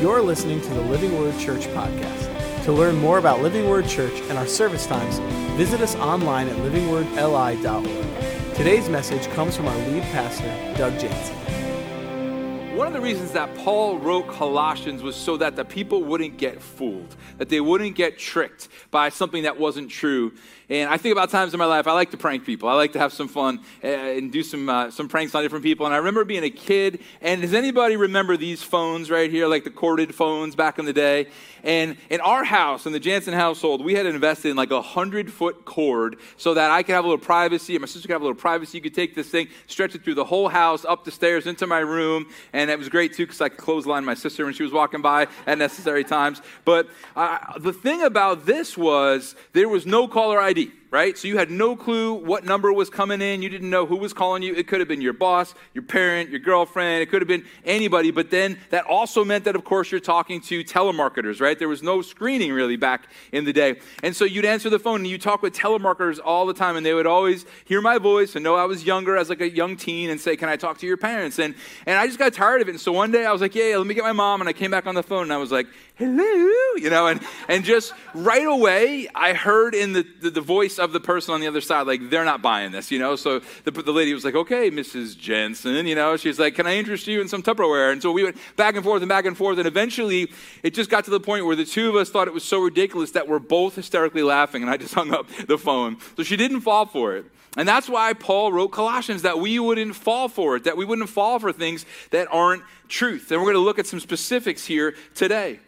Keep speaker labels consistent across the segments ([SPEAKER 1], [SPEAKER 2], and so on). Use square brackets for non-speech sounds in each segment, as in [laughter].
[SPEAKER 1] You're listening to the Living Word Church podcast. To learn more about Living Word Church and our service times, visit us online at livingwordli.org. Today's message comes from our lead pastor, Doug Jansen.
[SPEAKER 2] One of the reasons that Paul wrote Colossians was so that the people wouldn't get fooled, that they wouldn't get tricked by something that wasn't true. And I think about times in my life, I like to prank people. I like to have some fun eh, and do some, uh, some pranks on different people. And I remember being a kid, and does anybody remember these phones right here, like the corded phones back in the day? And in our house, in the Jansen household, we had invested in like a hundred foot cord so that I could have a little privacy, and my sister could have a little privacy. You could take this thing, stretch it through the whole house, up the stairs, into my room, and it was great too because I could clothesline my sister when she was walking by at necessary times. But uh, the thing about this was there was no caller ID city right? So you had no clue what number was coming in. You didn't know who was calling you. It could have been your boss, your parent, your girlfriend. It could have been anybody. But then that also meant that, of course, you're talking to telemarketers, right? There was no screening really back in the day. And so you'd answer the phone and you talk with telemarketers all the time. And they would always hear my voice and know I was younger as like a young teen and say, Can I talk to your parents? And, and I just got tired of it. And so one day I was like, Yeah, let me get my mom. And I came back on the phone and I was like, Hello, you know, and, and just right away I heard in the, the, the voice of the person on the other side, like, they're not buying this, you know? So the, the lady was like, okay, Mrs. Jansen, you know? She's like, can I interest you in some Tupperware? And so we went back and forth and back and forth. And eventually, it just got to the point where the two of us thought it was so ridiculous that we're both hysterically laughing. And I just [laughs] hung up the phone. So she didn't fall for it. And that's why Paul wrote Colossians, that we wouldn't fall for it, that we wouldn't fall for things that aren't truth. And we're going to look at some specifics here today.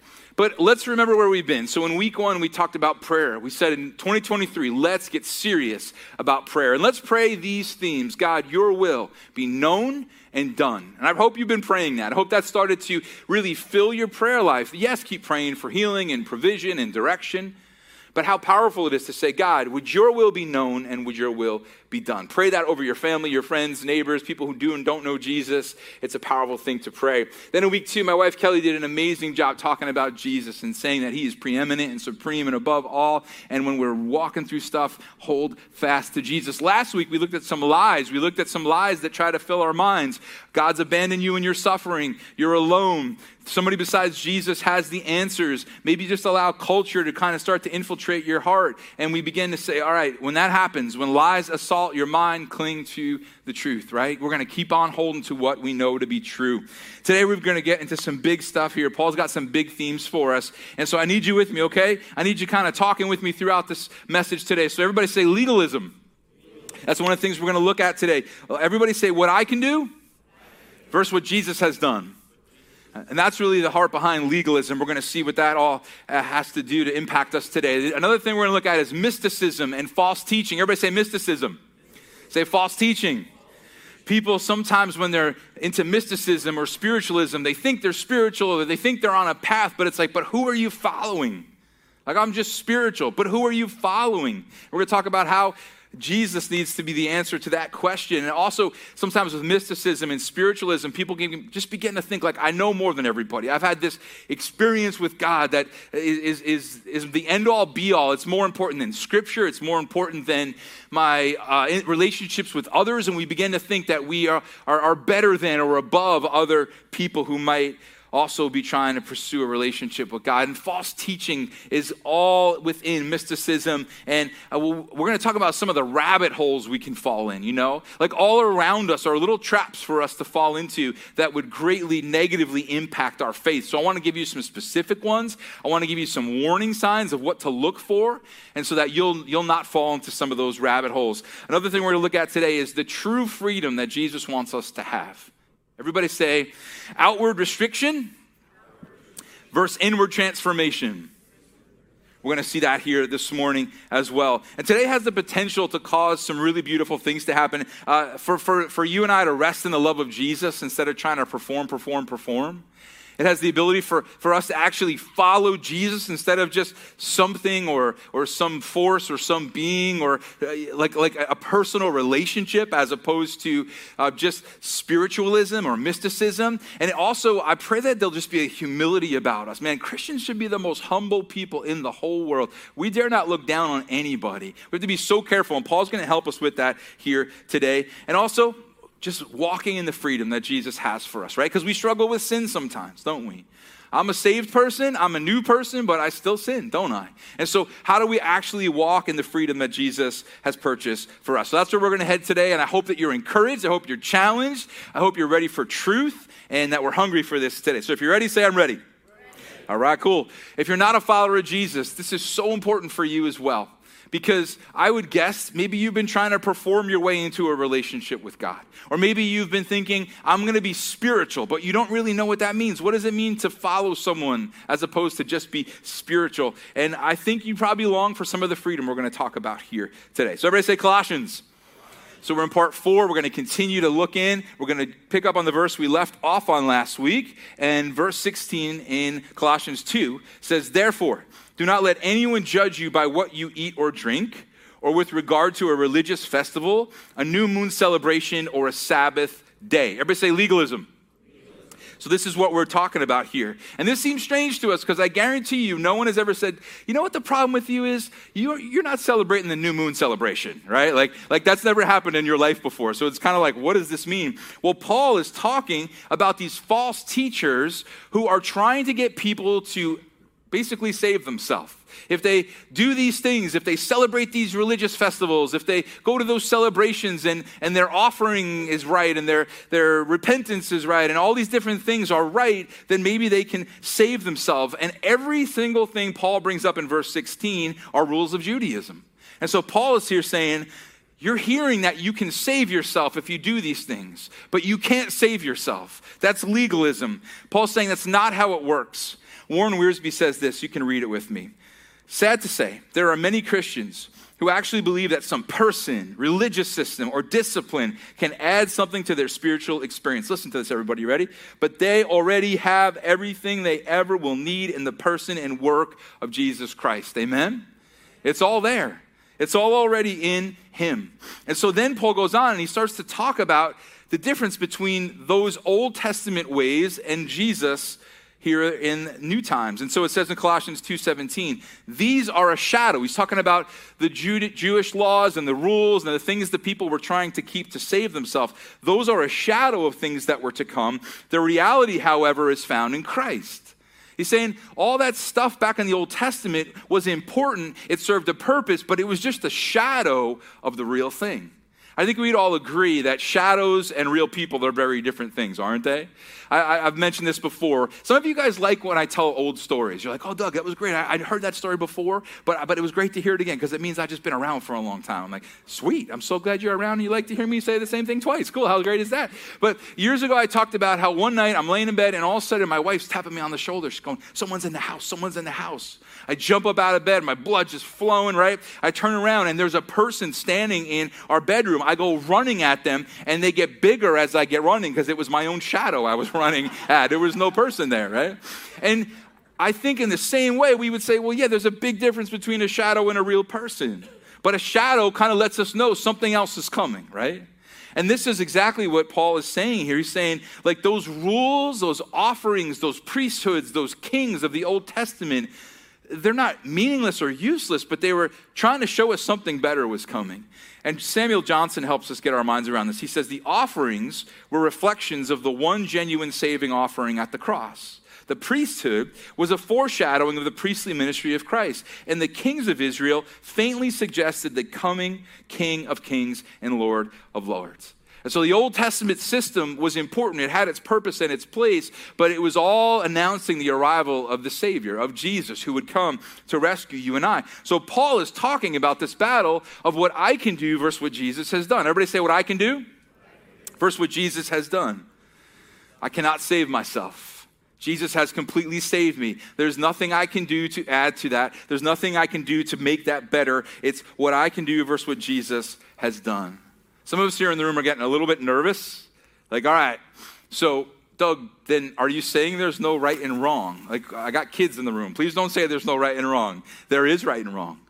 [SPEAKER 2] But let's remember where we've been. So in week one, we talked about prayer. We said in 2023, let's get serious about prayer. And let's pray these themes God, your will be known and done. And I hope you've been praying that. I hope that started to really fill your prayer life. Yes, keep praying for healing and provision and direction. But how powerful it is to say, God, would your will be known and would your will be done? Pray that over your family, your friends, neighbors, people who do and don't know Jesus. It's a powerful thing to pray. Then in week two, my wife Kelly did an amazing job talking about Jesus and saying that he is preeminent and supreme and above all. And when we're walking through stuff, hold fast to Jesus. Last week, we looked at some lies. We looked at some lies that try to fill our minds. God's abandoned you in your suffering. You're alone. Somebody besides Jesus has the answers. Maybe just allow culture to kind of start to infiltrate your heart. And we begin to say, all right, when that happens, when lies assault your mind, cling to the truth, right? We're going to keep on holding to what we know to be true. Today, we're going to get into some big stuff here. Paul's got some big themes for us. And so I need you with me, okay? I need you kind of talking with me throughout this message today. So everybody say legalism. That's one of the things we're going to look at today. Everybody say what I can do versus what Jesus has done. And that's really the heart behind legalism. We're going to see what that all uh, has to do to impact us today. Another thing we're going to look at is mysticism and false teaching. Everybody say mysticism. Say false teaching. People sometimes, when they're into mysticism or spiritualism, they think they're spiritual or they think they're on a path, but it's like, but who are you following? Like, I'm just spiritual, but who are you following? We're going to talk about how Jesus needs to be the answer to that question. And also, sometimes with mysticism and spiritualism, people can just begin to think, like, I know more than everybody. I've had this experience with God that is, is, is the end all be all. It's more important than scripture, it's more important than my uh, relationships with others. And we begin to think that we are, are, are better than or above other people who might also be trying to pursue a relationship with God. And false teaching is all within mysticism. And uh, we're going to talk about some of the rabbit holes we can fall in, you know? Like all around us are little traps for us to fall into that would greatly negatively impact our faith. So I want to give you some specific ones. I want to give you some warning signs of what to look for, and so that you'll, you'll not fall into some of those rabbit holes. Another thing we're going to look at today is the true freedom that Jesus wants us to have. Everybody say outward restriction versus inward transformation. We're going to see that here this morning as well. And today has the potential to cause some really beautiful things to happen. Uh, for, for, for you and I to rest in the love of Jesus instead of trying to perform, perform, perform. It has the ability for, for us to actually follow Jesus instead of just something or, or some force or some being or uh, like, like a personal relationship as opposed to uh, just spiritualism or mysticism. And also, I pray that there'll just be a humility about us. Man, Christians should be the most humble people in the whole world. We dare not look down on anybody. We have to be so careful. And Paul's going to help us with that here today. And also, just walking in the freedom that Jesus has for us, right? Because we struggle with sin sometimes, don't we? I'm a saved person, I'm a new person, but I still sin, don't I? And so, how do we actually walk in the freedom that Jesus has purchased for us? So, that's where we're going to head today, and I hope that you're encouraged. I hope you're challenged. I hope you're ready for truth and that we're hungry for this today. So, if you're ready, say, I'm ready. All right, cool. If you're not a follower of Jesus, this is so important for you as well because I would guess maybe you've been trying to perform your way into a relationship with God. Or maybe you've been thinking, I'm going to be spiritual, but you don't really know what that means. What does it mean to follow someone as opposed to just be spiritual? And I think you probably long for some of the freedom we're going to talk about here today. So, everybody say Colossians. So we're in part four. We're going to continue to look in. We're going to pick up on the verse we left off on last week. And verse 16 in Colossians 2 says, Therefore, do not let anyone judge you by what you eat or drink, or with regard to a religious festival, a new moon celebration, or a Sabbath day. Everybody say legalism. So, this is what we're talking about here. And this seems strange to us because I guarantee you, no one has ever said, you know what the problem with you is? You're, you're not celebrating the new moon celebration, right? Like, like that's never happened in your life before. So, it's kind of like, what does this mean? Well, Paul is talking about these false teachers who are trying to get people to basically save themselves. If they do these things, if they celebrate these religious festivals, if they go to those celebrations and, and their offering is right and their, their repentance is right and all these different things are right, then maybe they can save themselves. And every single thing Paul brings up in verse 16 are rules of Judaism. And so Paul is here saying, you're hearing that you can save yourself if you do these things, but you can't save yourself. That's legalism. Paul's saying that's not how it works. Warren Wiersbe says this, you can read it with me. Sad to say, there are many Christians who actually believe that some person, religious system, or discipline can add something to their spiritual experience. Listen to this, everybody. Ready? But they already have everything they ever will need in the person and work of Jesus Christ. Amen? It's all there. It's all already in Him. And so then Paul goes on and he starts to talk about the difference between those Old Testament ways and Jesus here in new times. And so it says in Colossians 2:17, these are a shadow. He's talking about the Jewish laws and the rules and the things the people were trying to keep to save themselves. Those are a shadow of things that were to come. The reality, however, is found in Christ. He's saying all that stuff back in the Old Testament was important, it served a purpose, but it was just a shadow of the real thing. I think we'd all agree that shadows and real people are very different things, aren't they? I, have mentioned this before. Some of you guys like when I tell old stories. You're like, oh, Doug, that was great. I, would heard that story before, but, but it was great to hear it again because it means I've just been around for a long time. I'm like, sweet. I'm so glad you're around and you like to hear me say the same thing twice. Cool. How great is that? But years ago, I talked about how one night I'm laying in bed and all of a sudden my wife's tapping me on the shoulder. She's going, someone's in the house. Someone's in the house. I jump up out of bed. My blood just flowing, right? I turn around and there's a person standing in our bedroom. I go running at them and they get bigger as I get running because it was my own shadow I was running at. There was no person there, right? And I think in the same way, we would say, well, yeah, there's a big difference between a shadow and a real person. But a shadow kind of lets us know something else is coming, right? And this is exactly what Paul is saying here. He's saying, like, those rules, those offerings, those priesthoods, those kings of the Old Testament, they're not meaningless or useless, but they were trying to show us something better was coming. And Samuel Johnson helps us get our minds around this. He says the offerings were reflections of the one genuine saving offering at the cross. The priesthood was a foreshadowing of the priestly ministry of Christ. And the kings of Israel faintly suggested the coming King of kings and Lord of lords. And so the Old Testament system was important. It had its purpose and its place, but it was all announcing the arrival of the Savior, of Jesus, who would come to rescue you and I. So Paul is talking about this battle of what I can do versus what Jesus has done. Everybody say what I can do versus what Jesus has done. I cannot save myself. Jesus has completely saved me. There's nothing I can do to add to that. There's nothing I can do to make that better. It's what I can do versus what Jesus has done. Some of us here in the room are getting a little bit nervous. Like, all right, so Doug, then are you saying there's no right and wrong? Like, I got kids in the room. Please don't say there's no right and wrong. There is right and wrong.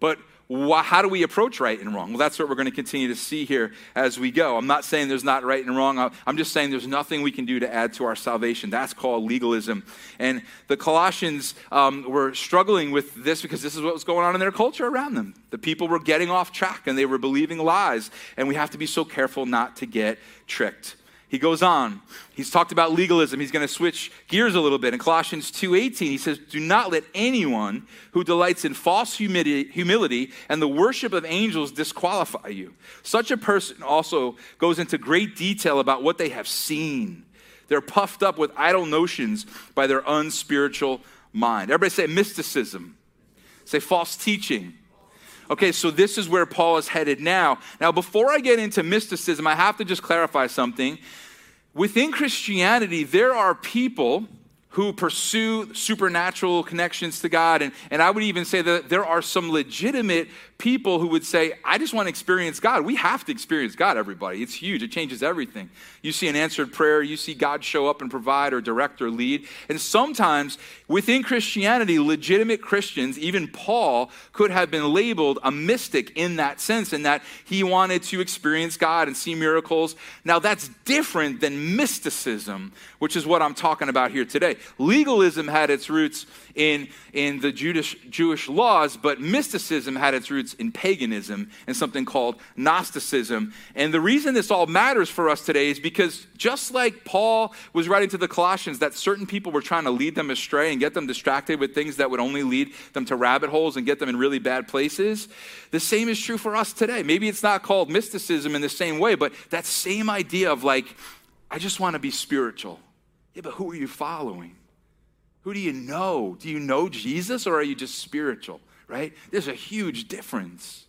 [SPEAKER 2] But how do we approach right and wrong? Well, that's what we're going to continue to see here as we go. I'm not saying there's not right and wrong. I'm just saying there's nothing we can do to add to our salvation. That's called legalism. And the Colossians um, were struggling with this because this is what was going on in their culture around them. The people were getting off track and they were believing lies. And we have to be so careful not to get tricked. He goes on. He's talked about legalism. He's going to switch gears a little bit. In Colossians 2:18, he says, "Do not let anyone who delights in false humility, humility and the worship of angels disqualify you." Such a person also goes into great detail about what they have seen. They're puffed up with idle notions by their unspiritual mind. Everybody say mysticism. Say false teaching. Okay, so this is where Paul is headed now. Now, before I get into mysticism, I have to just clarify something within Christianity, there are people who pursue supernatural connections to God. And, and I would even say that there are some legitimate people who would say, I just want to experience God. We have to experience God, everybody. It's huge, it changes everything. You see an answered prayer, you see God show up and provide or direct or lead. And sometimes within Christianity, legitimate Christians, even Paul, could have been labeled a mystic in that sense, in that he wanted to experience God and see miracles. Now, that's different than mysticism, which is what I'm talking about here today. Legalism had its roots in, in the Jewish, Jewish laws, but mysticism had its roots in paganism and something called Gnosticism. And the reason this all matters for us today is because just like Paul was writing to the Colossians that certain people were trying to lead them astray and get them distracted with things that would only lead them to rabbit holes and get them in really bad places, the same is true for us today. Maybe it's not called mysticism in the same way, but that same idea of like, I just want to be spiritual. Yeah, but who are you following? Who do you know? Do you know Jesus or are you just spiritual, right? There's a huge difference.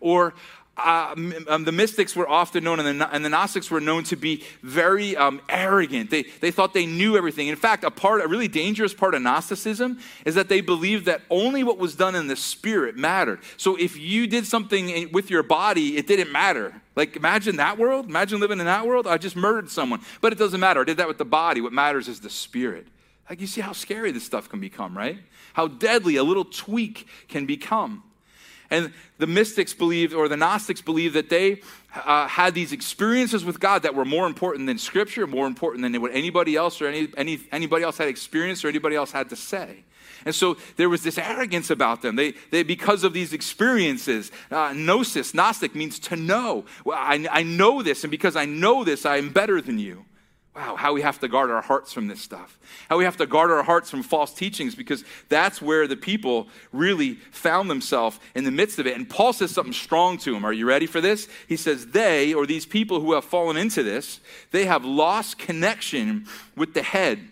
[SPEAKER 2] Or uh, um, the mystics were often known, and the, and the Gnostics were known to be very um, arrogant. They, they thought they knew everything. In fact, a part, a really dangerous part of Gnosticism is that they believed that only what was done in the spirit mattered. So if you did something with your body, it didn't matter. Like, imagine that world. Imagine living in that world. I just murdered someone, but it doesn't matter. I did that with the body. What matters is the spirit. Like, you see how scary this stuff can become, right? How deadly a little tweak can become. And the mystics believed, or the Gnostics believed, that they uh, had these experiences with God that were more important than Scripture, more important than what anybody else or any, any, anybody else had experienced or anybody else had to say. And so there was this arrogance about them. They, they because of these experiences, uh, gnosis, Gnostic means to know. Well, I, I know this, and because I know this, I am better than you. Wow, how we have to guard our hearts from this stuff. How we have to guard our hearts from false teachings because that's where the people really found themselves in the midst of it. And Paul says something strong to them. Are you ready for this? He says, They, or these people who have fallen into this, they have lost connection with the head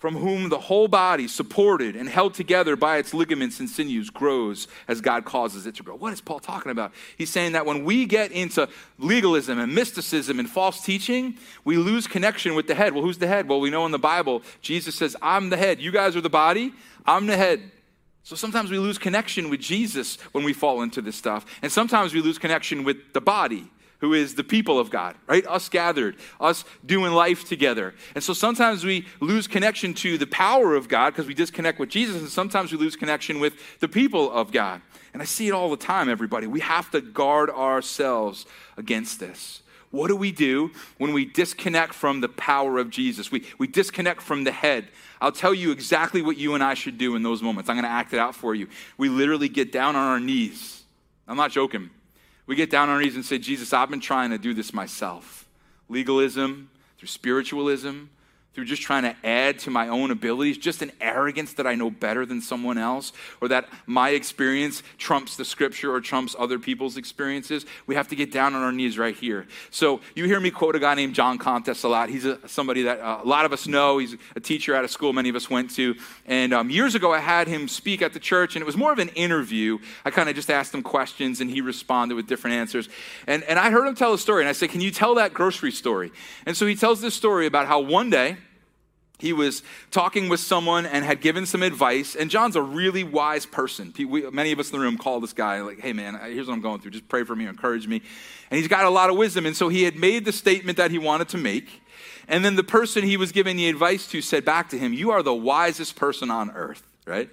[SPEAKER 2] from whom the whole body, supported and held together by its ligaments and sinews, grows as God causes it to grow. What is Paul talking about? He's saying that when we get into legalism and mysticism and false teaching, we lose connection with the head. Well, who's the head? Well, we know in the Bible, Jesus says, I'm the head. You guys are the body, I'm the head. So sometimes we lose connection with Jesus when we fall into this stuff, and sometimes we lose connection with the body who is the people of God, right? Us gathered, us doing life together. And so sometimes we lose connection to the power of God because we disconnect with Jesus, and sometimes we lose connection with the people of God. And I see it all the time, everybody. We have to guard ourselves against this. What do we do when we disconnect from the power of Jesus? We, we disconnect from the head. I'll tell you exactly what you and I should do in those moments. I'm going to act it out for you. We literally get down on our knees. I'm not joking. We get down on our knees and say, Jesus, I've been trying to do this myself. Legalism, through spiritualism, through just trying to add to my own abilities, just an arrogance that I know better than someone else, or that my experience trumps the scripture or trumps other people's experiences. We have to get down on our knees right here. So you hear me quote a guy named John Contest a lot. He's a, somebody that uh, a lot of us know. He's a teacher at a school many of us went to. And um, years ago, I had him speak at the church, and it was more of an interview. I kind of just asked him questions, and he responded with different answers. And, and I heard him tell a story, and I said, Can you tell that grocery story? And so he tells this story about how one day, he was talking with someone and had given some advice. And John's a really wise person. We, many of us in the room call this guy, like, hey, man, here's what I'm going through. Just pray for me, encourage me. And he's got a lot of wisdom. And so he had made the statement that he wanted to make. And then the person he was giving the advice to said back to him, You are the wisest person on earth, right?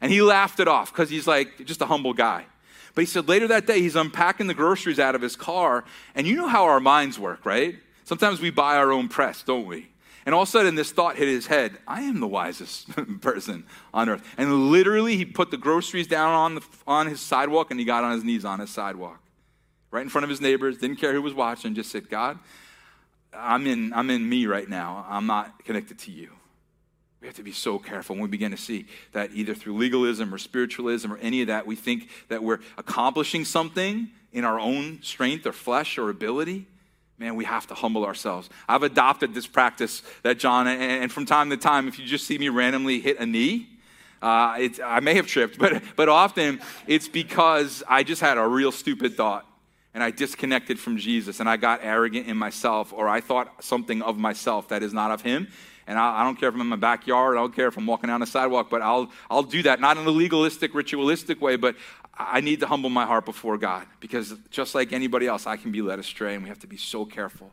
[SPEAKER 2] And he laughed it off because he's like just a humble guy. But he said later that day, he's unpacking the groceries out of his car. And you know how our minds work, right? Sometimes we buy our own press, don't we? And all of a sudden, this thought hit his head I am the wisest [laughs] person on earth. And literally, he put the groceries down on, the, on his sidewalk and he got on his knees on his sidewalk, right in front of his neighbors, didn't care who was watching, just said, God, I'm in, I'm in me right now. I'm not connected to you. We have to be so careful when we begin to see that either through legalism or spiritualism or any of that, we think that we're accomplishing something in our own strength or flesh or ability. Man, we have to humble ourselves. I've adopted this practice that John, and from time to time, if you just see me randomly hit a knee, uh, I may have tripped, [laughs] but, but often it's because I just had a real stupid thought and I disconnected from Jesus and I got arrogant in myself or I thought something of myself that is not of Him and I, I, don't care if I'm in my backyard, I don't care if I'm walking down the sidewalk, but I'll, I'll do that, not in a legalistic, ritualistic way, but I need to humble my heart before God because just like anybody else, I can be led astray, and we have to be so careful.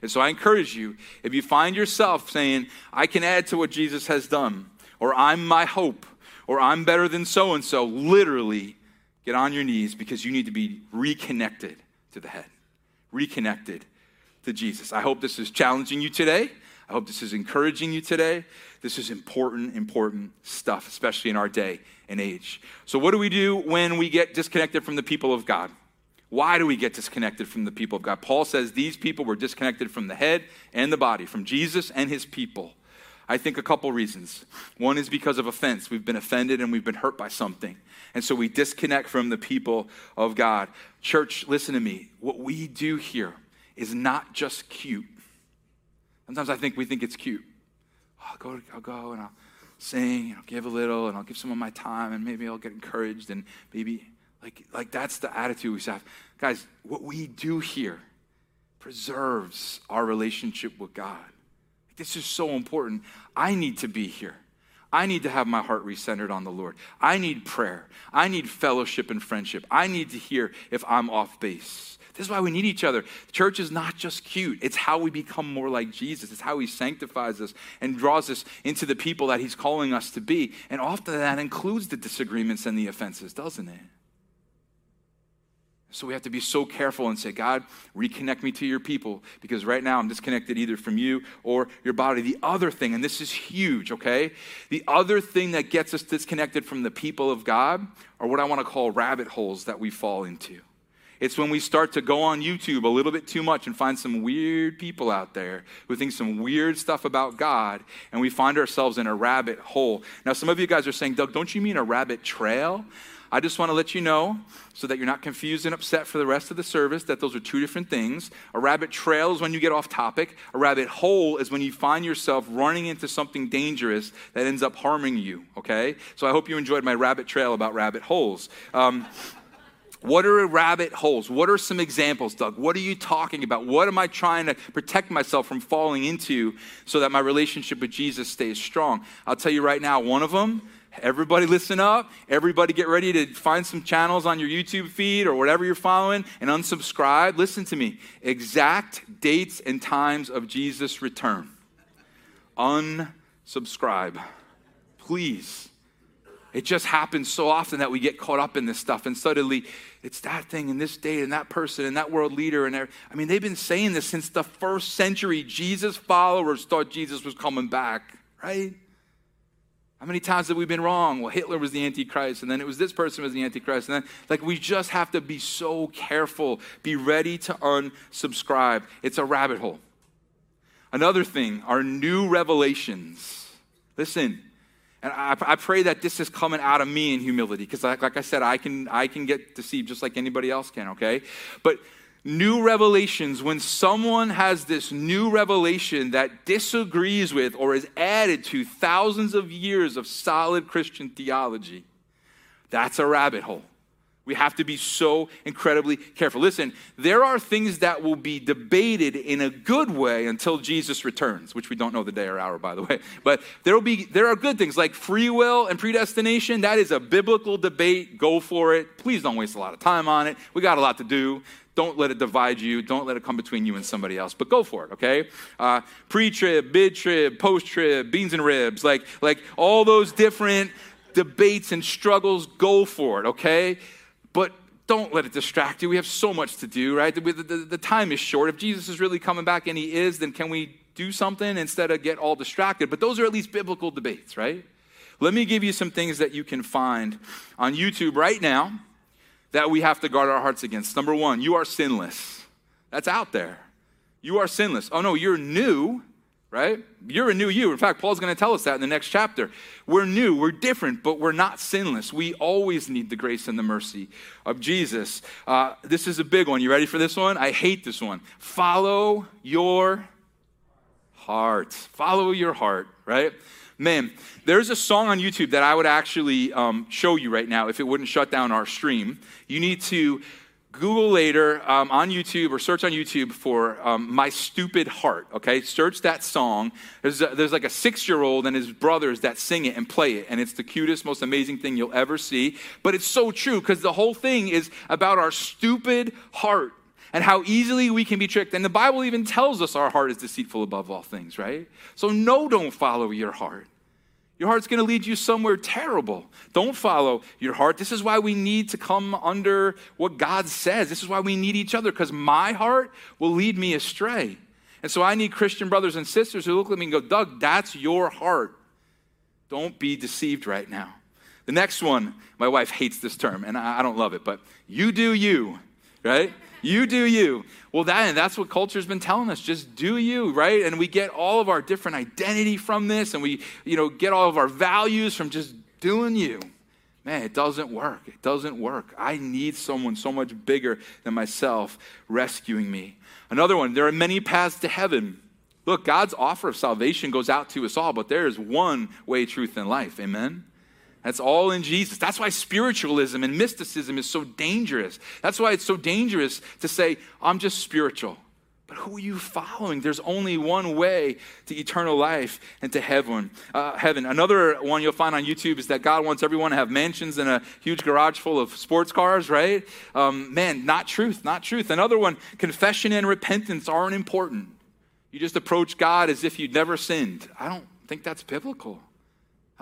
[SPEAKER 2] And so I encourage you, if you find yourself saying, I can add to what Jesus has done, or I'm my hope, or I'm better than so and so, literally get on your knees because you need to be reconnected to the head, reconnected to Jesus. I hope this is challenging you today. I hope this is encouraging you today. This is important, important stuff, especially in our day and age. So, what do we do when we get disconnected from the people of God? Why do we get disconnected from the people of God? Paul says these people were disconnected from the head and the body, from Jesus and his people. I think a couple reasons. One is because of offense. We've been offended and we've been hurt by something. And so we disconnect from the people of God. Church, listen to me. What we do here is not just cute. Sometimes I think we think it's cute. Oh, I'll go, I'll go and I'll sing and I'll give a little and I'll give some of my time and maybe I'll get encouraged and maybe like, like that's the attitude we have. Guys, what we do here preserves our relationship with God. This is so important. I need to be here. I need to have my heart recentered on the Lord. I need prayer. I need fellowship and friendship. I need to hear if I'm off base. This is why we need each other. Church is not just cute, it's how we become more like Jesus. It's how he sanctifies us and draws us into the people that he's calling us to be. And often that includes the disagreements and the offenses, doesn't it? So we have to be so careful and say, God, reconnect me to your people because right now I'm disconnected either from you or your body. The other thing, and this is huge, okay? The other thing that gets us disconnected from the people of God are what I want to call rabbit holes that we fall into. It's when we start to go on YouTube a little bit too much and find some weird people out there who think some weird stuff about God, and we find ourselves in a rabbit hole. Now, some of you guys are saying, Doug, don't you mean a rabbit trail? I just want to let you know so that you're not confused and upset for the rest of the service that those are two different things. A rabbit trail is when you get off topic, a rabbit hole is when you find yourself running into something dangerous that ends up harming you, okay? So I hope you enjoyed my rabbit trail about rabbit holes. Um, what are rabbit holes? What are some examples, Doug? What are you talking about? What am I trying to protect myself from falling into so that my relationship with Jesus stays strong? I'll tell you right now, one of them, everybody listen up. Everybody get ready to find some channels on your YouTube feed or whatever you're following and unsubscribe. Listen to me. Exact dates and times of Jesus' return. Unsubscribe. Please. It just happens so often that we get caught up in this stuff, and suddenly it's that thing and this date and that person and that world leader. And I mean, they've been saying this since the first century. Jesus followers thought Jesus was coming back, right? How many times have we been wrong? Well, Hitler was the Antichrist, and then it was this person was the Antichrist. And then, like, we just have to be so careful, be ready to unsubscribe. It's a rabbit hole. Another thing our new revelations. Listen, and I, I, pray that this is coming out of me in humility, because like, like I said, I can, I can get deceived just like anybody else can, okay? But new revelations, when someone has this new revelation that disagrees with or is added to thousands of years of solid Christian theology, that's a rabbit hole. We have to be so incredibly careful. Listen, there are things that will be debated in a good way until Jesus returns, which we don't know the day or hour, by the way. But there will be there are good things like free will and predestination. That is a biblical debate. Go for it. Please don't waste a lot of time on it. We got a lot to do. Don't let it divide you. Don't let it come between you and somebody else. But go for it, okay? Uh, pre-trib, mid-trib, post-trib, beans and ribs, like like all those different debates and struggles. Go for it, okay? But don't let it distract you. We have so much to do, right? The, the, the, time is short. If Jesus is really coming back and he is, then can we do something instead of get all distracted? But those are at least biblical debates, right? Let me give you some things that you can find on YouTube right now that we have to guard our hearts against. Number one, you are sinless. That's out there. You are sinless. Oh no, you're new, right? You're a new you. In fact, Paul's going to tell us that in the next chapter. We're new, we're different, but we're not sinless. We always need the grace and the mercy of Jesus. Uh, this is a big one. You ready for this one? I hate this one. Follow your heart. Follow your heart, right? Man, there's a song on YouTube that I would actually um, show you right now if it wouldn't shut down our stream. You need to Google later um, on YouTube or search on YouTube for um, My Stupid Heart, okay? Search that song. There's, a, there's like a six year old and his brothers that sing it and play it, and it's the cutest, most amazing thing you'll ever see. But it's so true because the whole thing is about our stupid heart and how easily we can be tricked. And the Bible even tells us our heart is deceitful above all things, right? So, no, don't follow your heart. Your heart's going to lead you somewhere terrible. Don't follow your heart. This is why we need to come under what God says. This is why we need each other, because my heart will lead me astray. And so I need Christian brothers and sisters who look at me and go, Doug, that's your heart. Don't be deceived right now. The next one, my wife hates this term, and I don't love it, but you do you, right? You do you. Well, that, and that's what culture's been telling us. Just do you, right? And we get all of our different identity from this, and we, you know, get all of our values from just doing you. Man, it doesn't work. It doesn't work. I need someone so much bigger than myself rescuing me. Another one, there are many paths to heaven. Look, God's offer of salvation goes out to us all, but there is one way, truth, and life. Amen? That's all in Jesus. That's why spiritualism and mysticism is so dangerous. That's why it's so dangerous to say, I'm just spiritual. But who are you following? There's only one way to eternal life and to heaven. Uh, heaven. Another one you'll find on YouTube is that God wants everyone to have mansions and a huge garage full of sports cars, right? Um, man, not truth, not truth. Another one, confession and repentance aren't important. You just approach God as if you'd never sinned. I don't think that's biblical.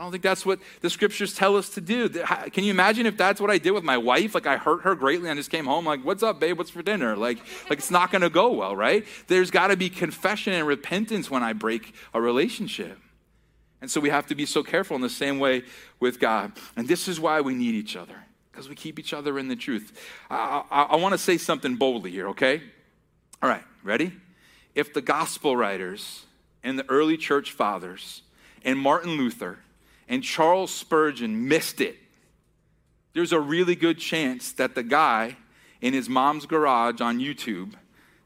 [SPEAKER 2] I don't think that's what the scriptures tell us to do. Can you imagine if that's what I did with my wife? Like I hurt her greatly and I just came home like, "What's up, babe? What's for dinner?" Like, like it's not going to go well, right? There's got to be confession and repentance when I break a relationship. And so we have to be so careful in the same way with God. And this is why we need each other because we keep each other in the truth. I, I, I want to say something boldly here, okay? All right, ready? If the gospel writers and the early church fathers and Martin Luther and Charles Spurgeon missed it, there's a really good chance that the guy in his mom's garage on YouTube,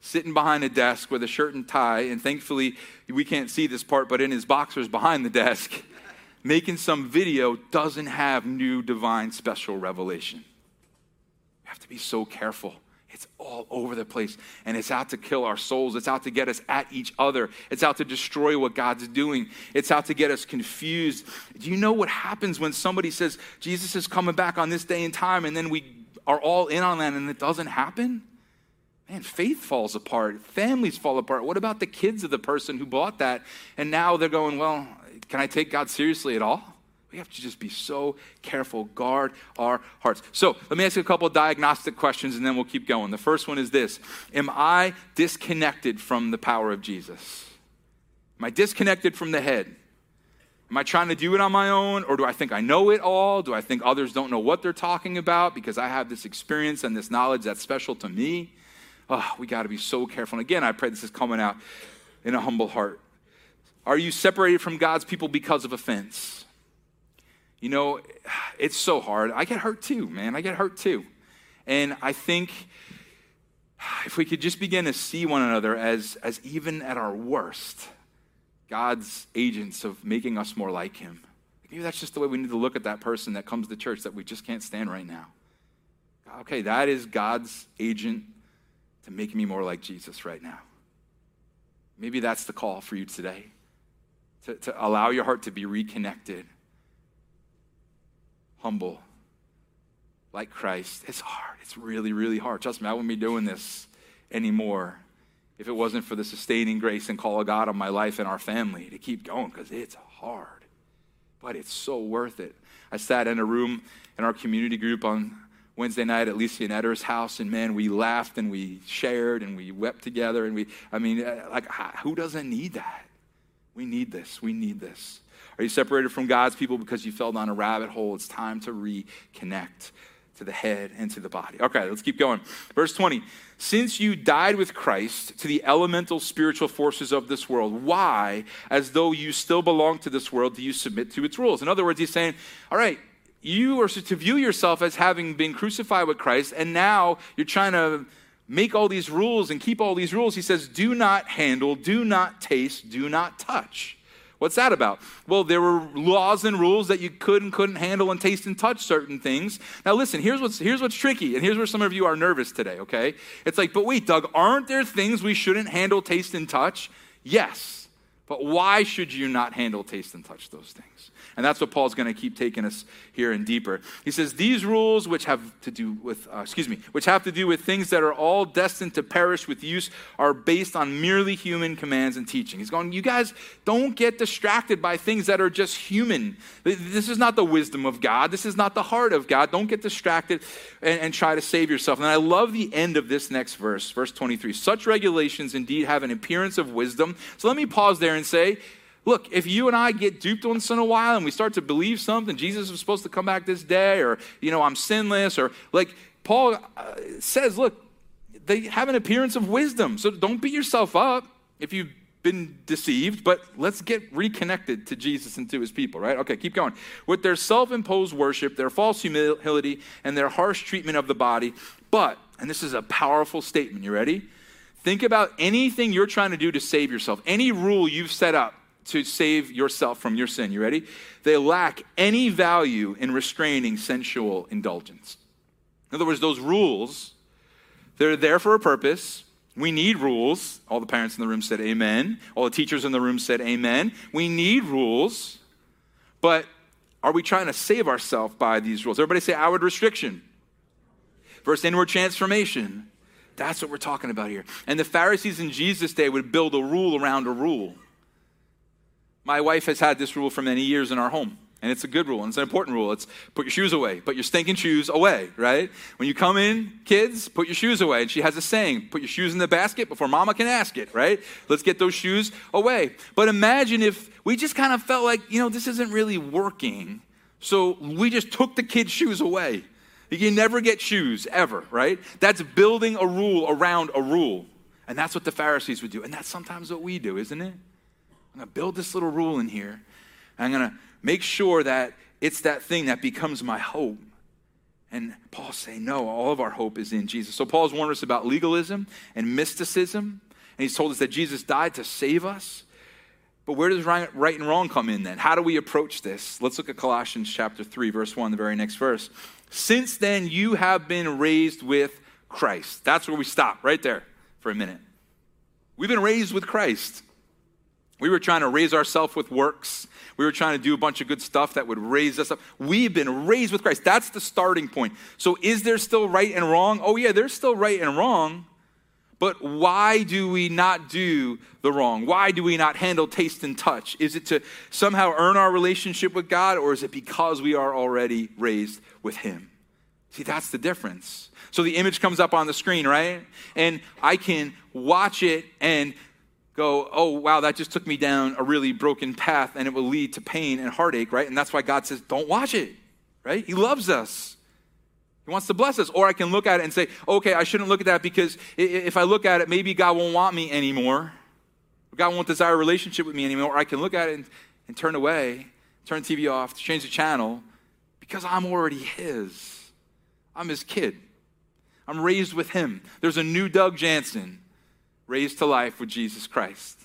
[SPEAKER 2] sitting behind a desk with a shirt and tie, and thankfully we can't see this part, but in his boxers behind the desk, [laughs] making some video doesn't have new divine special revelation. You have to be so careful it's all over the place. And it's out to kill our souls. It's out to get us at each other. It's out to destroy what God's doing. It's out to get us confused. Do you know what happens when somebody says, Jesus is coming back on this day and time, and then we are all in on that and it doesn't happen? Man, faith falls apart. Families fall apart. What about the kids of the person who bought that? And now they're going, well, can I take God seriously at all? We have to just be so careful, guard our hearts. So let me ask you a couple diagnostic questions and then we'll keep going. The first one is this Am I disconnected from the power of Jesus? Am I disconnected from the head? Am I trying to do it on my own, or do I think I know it all? Do I think others don't know what they're talking about because I have this experience and this knowledge that's special to me? Oh, we got to be so careful. And again, I pray this is coming out in a humble heart. Are you separated from God's people because of offense? You know, it's so hard. I get hurt too, man. I get hurt too. And I think if we could just begin to see one another as, as even at our worst, God's agents of making us more like Him. Maybe that's just the way we need to look at that person that comes to church that we just can't stand right now. Okay, that is God's agent to make me more like Jesus right now. Maybe that's the call for you today to, to allow your heart to be reconnected humble like Christ. It's hard. It's really, really hard. Trust me, I wouldn't be doing this anymore if it wasn't for the sustaining grace and call of God on my life and our family to keep going because it's hard. But it's so worth it. I sat in a room in our community group on Wednesday night at Lisa and Edder's house, and man, we laughed and we shared and we wept together. And we, I mean, uh, like, who doesn't need that? We need this. We need this. Are you separated from God's people because you fell down a rabbit hole? It's time to reconnect. to the head and to the body. Okay, let's keep going. Verse 20. Since you died with Christ to the elemental spiritual forces of this world, why, as though you still belong to this world, do you submit to its rules? In other words, he's saying, all right, you are to view yourself as having been crucified with Christ, and now you're trying to make all these rules and keep all these rules. He says, do not handle, do not taste, do not touch. What's that about? Well, there were laws and rules that you could and couldn't handle and taste and touch certain things. Now, listen, here's what's, here's what's tricky, and here's where some of you are nervous today, okay? It's like, but wait, Doug, aren't there things we shouldn't handle, taste, and touch? Yes. But why should you not handle, taste, and touch those things? And that's what Paul's going to keep taking us here and deeper. He says, These rules, which have to do with, uh, excuse me, which have to do with things that are all destined to perish with use, are based on merely human commands and teaching. He's going, You guys don't get distracted by things that are just human. This is not the wisdom of God. This is not the heart of God. Don't get distracted and, and try to save yourself. And I love the end of this next verse, verse 23. Such regulations indeed have an appearance of wisdom. So let me pause there and say, Look, if you and I get duped once in a while and we start to believe something, Jesus is supposed to come back this day, or, you know, I'm sinless, or like Paul uh, says, look, they have an appearance of wisdom. So don't beat yourself up if you've been deceived, but let's get reconnected to Jesus and to his people, right? Okay, keep going. With their self imposed worship, their false humility, and their harsh treatment of the body. But, and this is a powerful statement, you ready? Think about anything you're trying to do to save yourself, any rule you've set up to save yourself from your sin. You ready? They lack any value in restraining sensual indulgence. In other words, those rules, they're there for a purpose. We need rules. All the parents in the room said amen. All the teachers in the room said amen. We need rules, but are we trying to save ourselves by these rules? Everybody say outward restriction versus inward transformation. That's what we're talking about here. And the Pharisees in Jesus' day would build a rule around a rule. My wife has had this rule for many years in our home. And it's a good rule, and it's an important rule. It's put your shoes away, put your stinking shoes away, right? When you come in, kids, put your shoes away. And she has a saying, put your shoes in the basket before mama can ask it, right? Let's get those shoes away. But imagine if we just kind of felt like, you know, this isn't really working. So we just took the kids' shoes away. You can never get shoes, ever, right? That's building a rule around a rule. And that's what the Pharisees would do. And that's sometimes what we do, isn't it? I'm going to build this little rule in here. I'm going to make sure that it's that thing that becomes my hope. And Paul's saying, no, all of our hope is in Jesus. So Paul's warned us about legalism and mysticism. And he's told us that Jesus died to save us. But where does right, right and wrong come in then? How do we approach this? Let's look at Colossians chapter 3, verse 1, the very next verse. Since then, you have been raised with Christ. That's where we stop, right there for a minute. We've been raised with Christ. We were trying to raise ourselves with works. We were trying to do a bunch of good stuff that would raise us up. We've been raised with Christ. That's the starting point. So, is there still right and wrong? Oh, yeah, there's still right and wrong. But why do we not do the wrong? Why do we not handle taste and touch? Is it to somehow earn our relationship with God, or is it because we are already raised with Him? See, that's the difference. So the image comes up on the screen, right? And I can watch it and go, oh, wow, that just took me down a really broken path and it will lead to pain and heartache, right? And that's why God says, don't watch it, right? He loves us. He wants to bless us. Or I can look at it and say, okay, I shouldn't look at that because if I look at it, maybe God won't want me anymore. God won't desire a relationship with me anymore. Or I can look at it and, and turn away, turn TV off, change the channel because I'm already His. I'm His kid. I'm raised with Him. There's a new Doug Jansen raised to life with Jesus Christ.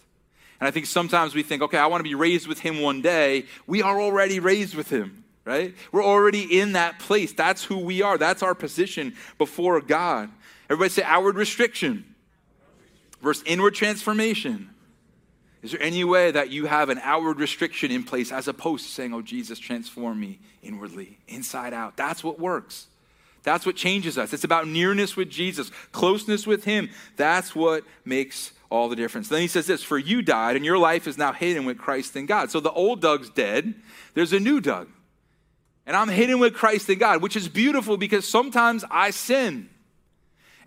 [SPEAKER 2] And I think sometimes we think, okay, I want to be raised with him one day. We are already raised with him, right? We're already in that place. That's who we are. That's our position before God. Everybody say outward restriction versus inward transformation. Is there any way that you have an outward restriction in place as opposed to saying, oh, Jesus, transform me inwardly, inside out? That's what works. That's what changes us. It's about nearness with Jesus, closeness with Him. That's what makes all the difference. Then he says this For you died, and your life is now hidden with Christ in God. So the old Doug's dead, there's a new Doug. And I'm hidden with Christ in God, which is beautiful because sometimes I sin.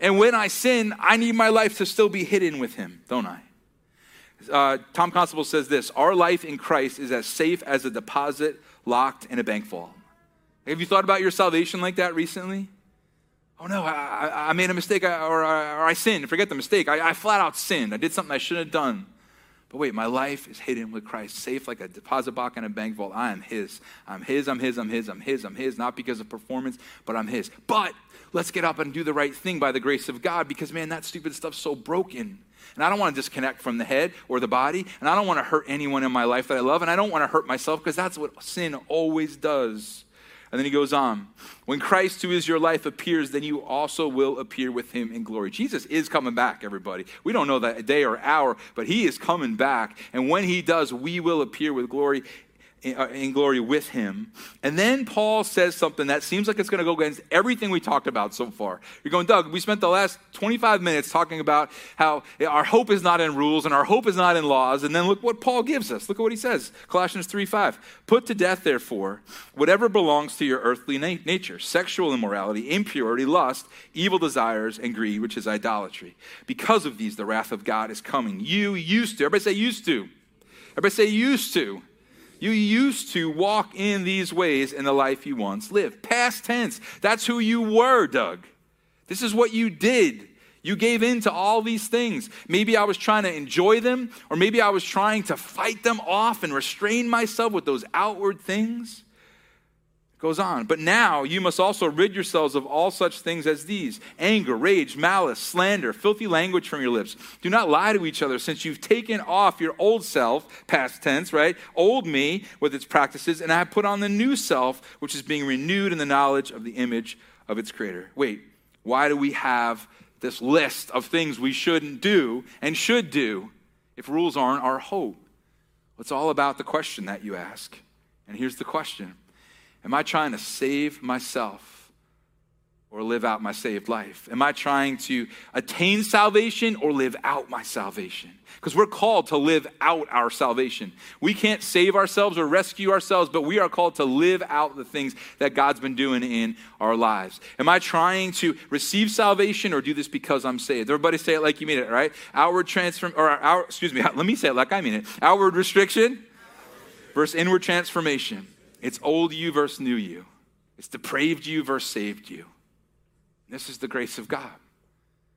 [SPEAKER 2] And when I sin, I need my life to still be hidden with Him, don't I? Uh, Tom Constable says this Our life in Christ is as safe as a deposit locked in a bank vault. Have you thought about your salvation like that recently? Oh no, I, I made a mistake or, or, or, I sinned. Forget the mistake. I, I flat out sinned. I did something I shouldn't have done. But wait, my life is hidden with Christ, safe like a deposit box in a bank vault. I am His. I'm His, I'm His, I'm His, I'm His, I'm His, not because of performance, but I'm His. But let's get up and do the right thing by the grace of God because, man, that stupid stuff's so broken. And I don't want to disconnect from the head or the body. And I don't want to hurt anyone in my life that I love. And I don't want to hurt myself because that's what sin always does. And then he goes on When Christ, who is your life, appears, then you also will appear with him in glory. Jesus is coming back, everybody. We don't know that day or hour, but he is coming back. And when he does, we will appear with glory Uh, in glory with him. And then Paul says something that seems like it's going to go against everything we talked about so far. You're going, Doug, we spent the last 25 minutes talking about how our hope is not in rules and our hope is not in laws. And then look what Paul gives us. Look at what he says Colossians 3 5. Put to death, therefore, whatever belongs to your earthly na- nature sexual immorality, impurity, lust, evil desires, and greed, which is idolatry. Because of these, the wrath of God is coming. You used to, everybody say used to. Everybody say used to you used to walk in these ways in the life you once lived. Past tense. That's who you were, Doug. This is what you did. You gave in to all these things. Maybe I was trying to enjoy them, or maybe I was trying to fight them off and restrain myself with those outward things goes on. But now you must also rid yourselves of all such things as these anger, rage, malice, slander, filthy language from your lips. Do not lie to each other, since you've taken off your old self, past tense, right? Old me with its practices, and I have put on the new self, which is being renewed in the knowledge of the image of its creator. Wait, why do we have this list of things we shouldn't do and should do if rules aren't our hope? It's all about the question that you ask. And here's the question Am I trying to save myself or live out my saved life? Am I trying to attain salvation or live out my salvation? Because we're called to live out our salvation. We can't save ourselves or rescue ourselves, but we are called to live out the things that God's been doing in our lives. Am I trying to receive salvation or do this because I'm saved? Everybody say it like you mean it, right? Outward transform or our, excuse me, [laughs] let me say it like I mean it. Outward restriction versus inward transformation. It's old you versus new you. It's depraved you versus saved you. This is the grace of God.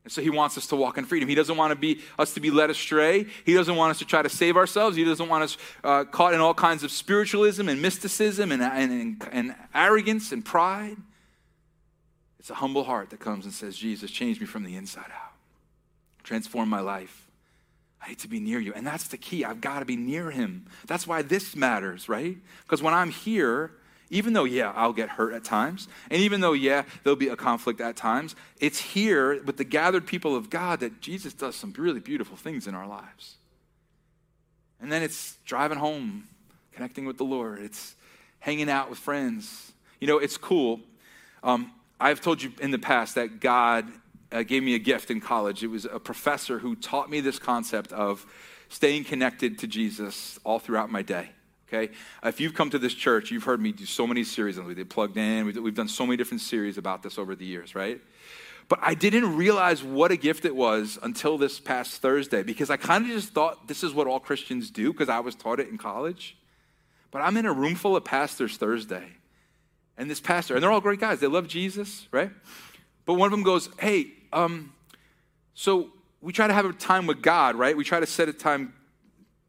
[SPEAKER 2] And so he wants us to walk in freedom. He doesn't want to be us to be led astray. He doesn't want us to try to save ourselves. He doesn't want us uh, caught in all kinds of spiritualism and mysticism and, and, and arrogance and pride. It's a humble heart that comes and says, Jesus, change me from the inside out. Transform my life. I need to be near you. And that's the key. I've got to be near him. That's why this matters, right? Because when I'm here, even though, yeah, I'll get hurt at times, and even though, yeah, there'll be a conflict at times, it's here with the gathered people of God that Jesus does some really beautiful things in our lives. And then it's driving home, connecting with the Lord, it's hanging out with friends. You know, it's cool. Um, I've told you in the past that God uh, gave me a gift in college. It was a professor who taught me this concept of staying connected to Jesus all throughout my day. Okay? If you've come to this church, you've heard me do so many series it. They plugged in. We've done so many different series about this over the years, right? But I didn't realize what a gift it was until this past Thursday because I kind of just thought this is what all Christians do because I was taught it in college. But I'm in a room full of pastors Thursday. And this pastor, and they're all great guys. They love Jesus, right? But one of them goes, Hey, um, so we try to have a time with God, right? We try to set a time,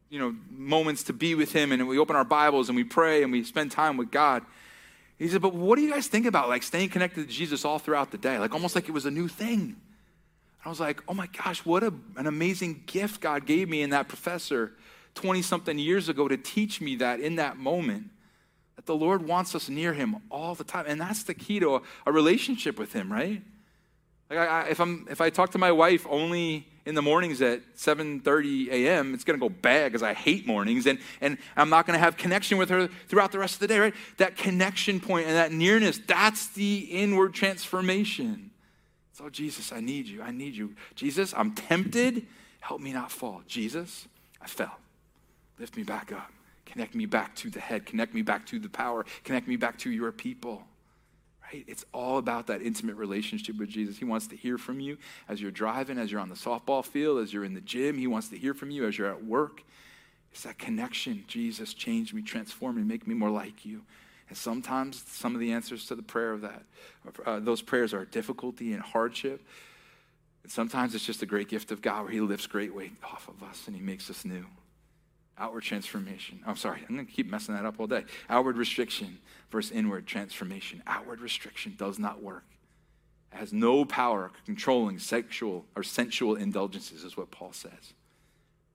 [SPEAKER 2] you know, moments to be with Him, and we open our Bibles and we pray and we spend time with God. He said, But what do you guys think about like staying connected to Jesus all throughout the day? Like almost like it was a new thing. I was like, Oh my gosh, what a, an amazing gift God gave me in that professor 20 something years ago to teach me that in that moment. That the Lord wants us near Him all the time. And that's the key to a, a relationship with Him, right? Like I, if I'm if I talk to my wife only in the mornings at 7:30 a.m., it's going to go bad because I hate mornings, and and I'm not going to have connection with her throughout the rest of the day. Right? That connection point and that nearness, that's the inward transformation. So Jesus, I need you. I need you. Jesus, I'm tempted. Help me not fall. Jesus, I fell. Lift me back up. Connect me back to the head. Connect me back to the power. Connect me back to your people. Right? It's all about that intimate relationship with Jesus. He wants to hear from you as you're driving, as you're on the softball field, as you're in the gym. He wants to hear from you as you're at work. It's that connection. Jesus, change me, transform me, make me more like you. And sometimes some of the answers to the prayer of that, uh, those prayers are difficulty and hardship. And sometimes it's just a great gift of God where He lifts great weight off of us and He makes us new. Outward transformation. I'm sorry, I'm going to keep messing that up all day. Outward restriction versus inward transformation. Outward restriction does not work. It has no power controlling sexual or sensual indulgences, is what Paul says.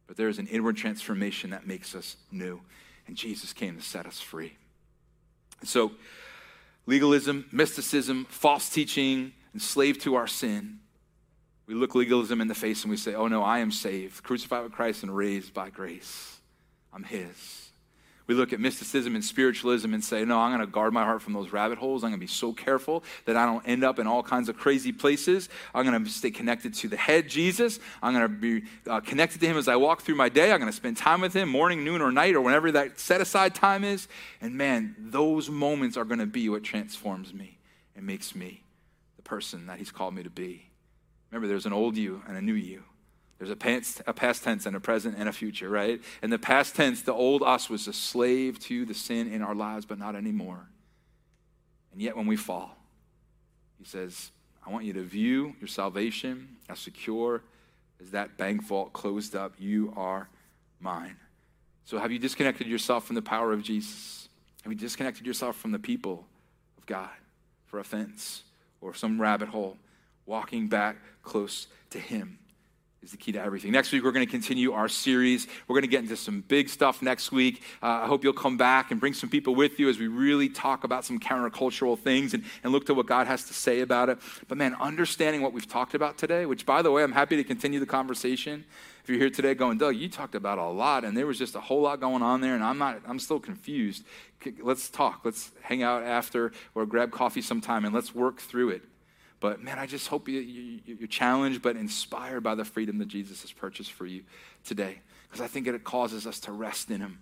[SPEAKER 2] But there is an inward transformation that makes us new. And Jesus came to set us free. And so, legalism, mysticism, false teaching, enslaved to our sin we look legalism in the face and we say, oh no, I am saved, crucified with Christ and raised by grace. I'm His. We look at mysticism and spiritualism and say, no, I'm going to guard my heart from those rabbit holes. I'm going to be so careful that I don't end up in all kinds of crazy places. I'm going to stay connected to the head, Jesus. I'm going to be uh, connected to Him as I walk through my day. I'm going to spend time with Him, morning, noon, or night, or whenever that set aside time is. And man, those moments are going to be what transforms me and makes me the person that He's called me to be. Remember, there's an old you and a new you. There's a past, a past tense and a present and a future, right? In the past tense, the old us was a slave to the sin in our lives, but not anymore. And yet, when we fall, he says, I want you to view your salvation as secure as that bank vault closed up. You are mine. So, have you disconnected yourself from the power of Jesus? Have you disconnected yourself from the people of God for offense or some rabbit hole? walking back close to Him is the key to everything. Next week, we're going to continue our series. We're going to get into some big stuff next week. Uh, I hope you'll come back and bring some people with you as we really talk about some countercultural things and, and look to what God has to say about it. But man, understanding what we've talked about today, which by the way, I'm happy to continue the conversation. If you're here today going, Doug, you talked about a lot, and there was just a whole lot going on there, and I'm not, I'm still confused. Let's talk. Let's hang out after or grab coffee sometime and let's work through it. But man, I just hope you, you, you're challenged but inspired by the freedom that Jesus has purchased for you today. Because I think it causes us to rest in Him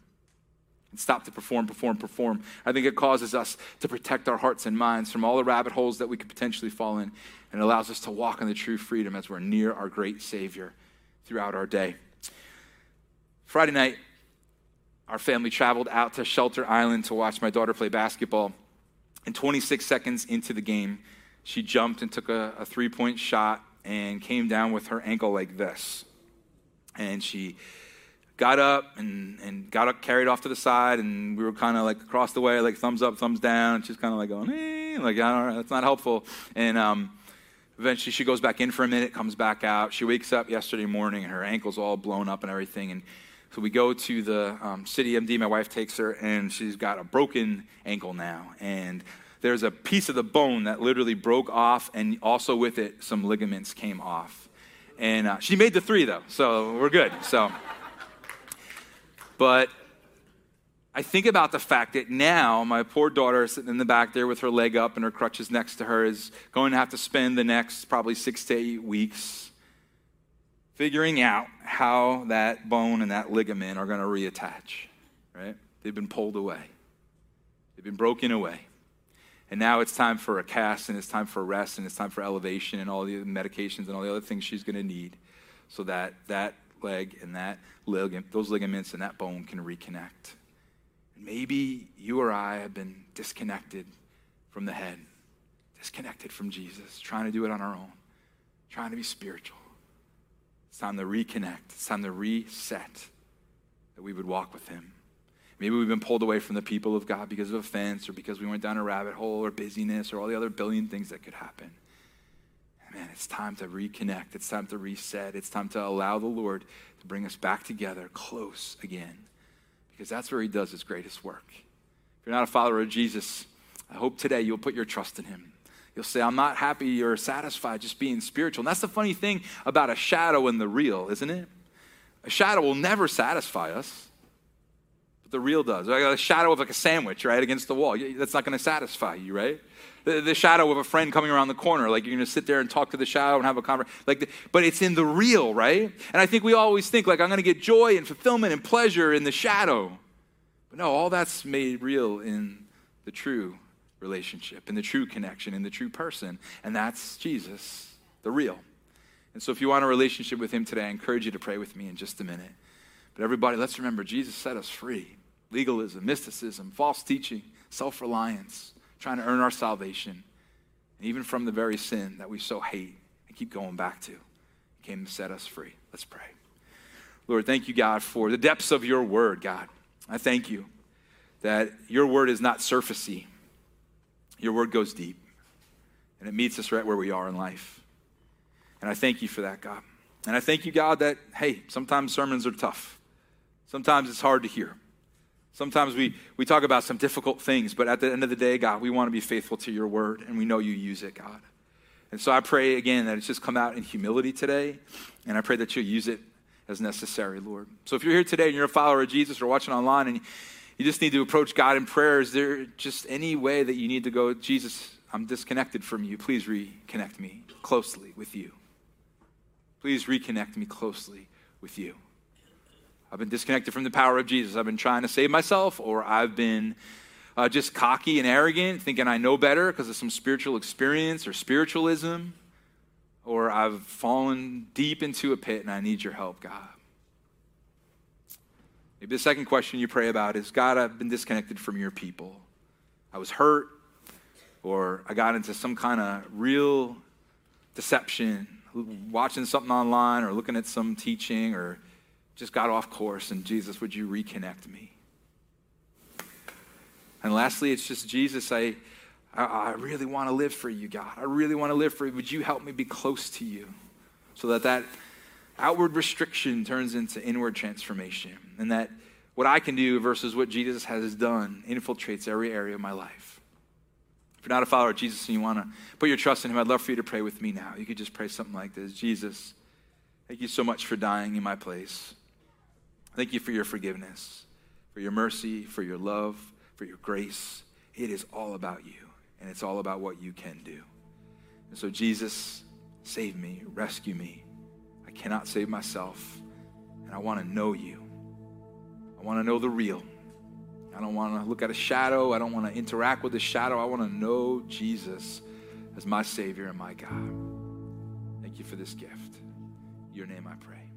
[SPEAKER 2] and stop to perform, perform, perform. I think it causes us to protect our hearts and minds from all the rabbit holes that we could potentially fall in and allows us to walk in the true freedom as we're near our great Savior throughout our day. Friday night, our family traveled out to Shelter Island to watch my daughter play basketball. And 26 seconds into the game, she jumped and took a, a three point shot and came down with her ankle like this. And she got up and, and got up, carried off to the side, and we were kind of like across the way, like thumbs up, thumbs down. She's kind of like going, eh, like, I don't know, that's not helpful. And um, eventually she goes back in for a minute, comes back out. She wakes up yesterday morning, and her ankle's all blown up and everything. And so we go to the um, CityMD. My wife takes her, and she's got a broken ankle now. And there's a piece of the bone that literally broke off, and also with it, some ligaments came off. And uh, she made the three, though, so we're good. So, but I think about the fact that now my poor daughter sitting in the back there with her leg up and her crutches next to her is going to have to spend the next probably six to eight weeks figuring out how that bone and that ligament are going to reattach, right? They've been pulled away, they've been broken away. And now it's time for a cast, and it's time for rest, and it's time for elevation, and all the medications and all the other things she's going to need, so that that leg and that ligament, those ligaments and that bone can reconnect. Maybe you or I have been disconnected from the head, disconnected from Jesus, trying to do it on our own, trying to be spiritual. It's time to reconnect. It's time to reset that we would walk with Him. Maybe we've been pulled away from the people of God because of offense or because we went down a rabbit hole or busyness or all the other billion things that could happen. Man, it's time to reconnect. It's time to reset. It's time to allow the Lord to bring us back together close again because that's where He does His greatest work. If you're not a follower of Jesus, I hope today you'll put your trust in Him. You'll say, I'm not happy or satisfied just being spiritual. And that's the funny thing about a shadow and the real, isn't it? A shadow will never satisfy us the real does. Like a shadow of like a sandwich, right, against the wall. That's not going to satisfy you, right? The, shadow of a friend coming around the corner, like you're going to sit there and talk to the shadow and have a conversation. Like, but it's in the real, right? And I think we always think like I'm going to get joy and fulfillment and pleasure in the shadow. But no, all that's made real in the true relationship, in the true connection, in the true person, and that's Jesus, the real. And so, if you want a relationship with Him today, I encourage you to pray with me in just a minute. But everybody, let's remember Jesus set us free. legalism, mysticism, false teaching, self reliance, trying to earn our salvation, and even from the very sin that we so hate and keep going back to. Came to set us free. Let's pray. Lord, thank you, God, for the depths of your word, God. I thank you that your word is not surfacey, your word goes deep, and it meets us right where we are in life. And I thank you for that, God. And I thank you, God, that, hey, sometimes sermons are tough. Sometimes it's hard to hear. Sometimes we, we talk about some difficult things, but at the end of the day, God, we want to be faithful to your word, and we know you use it, God. And so I pray again that it's just come out in humility today, and I pray that you'll use it as necessary, Lord. So if you're here today and you're a follower of Jesus or watching online and you just need to approach God in prayer, is there just any way that you need to go, Jesus, I'm disconnected from you. Please reconnect me closely with you. Please reconnect me closely with you. I've been disconnected from the power of Jesus. I've been trying to save myself, or I've been uh, just cocky and arrogant, thinking I know better because of some spiritual experience or spiritualism, or I've fallen deep into a pit and I need your help, God. Maybe the second question you pray about is God, I've been disconnected from your people. I was hurt, or I got into some kind of real deception, watching something online or looking at some teaching or just got off course, and Jesus, would you reconnect me? And lastly, it's just Jesus, I, I, I really want to live for you, God. I really want to live for you. Would you help me be close to you so that that outward restriction turns into inward transformation and that what I can do versus what Jesus has done infiltrates every area of my life. If you're not a follower of Jesus and you want to put your trust in him, I'd love for you to pray with me now. You could just pray something like this Jesus, thank you so much for dying in my place. Thank you for your forgiveness, for your mercy, for your love, for your grace. It is all about you, and it's all about what you can do. And so, Jesus, save me, rescue me. I cannot save myself, and I want to know you. I want to know the real. I don't want to look at a shadow. I don't want to interact with a shadow. I want to know Jesus as my Savior and my God. Thank you for this gift. In your name I pray.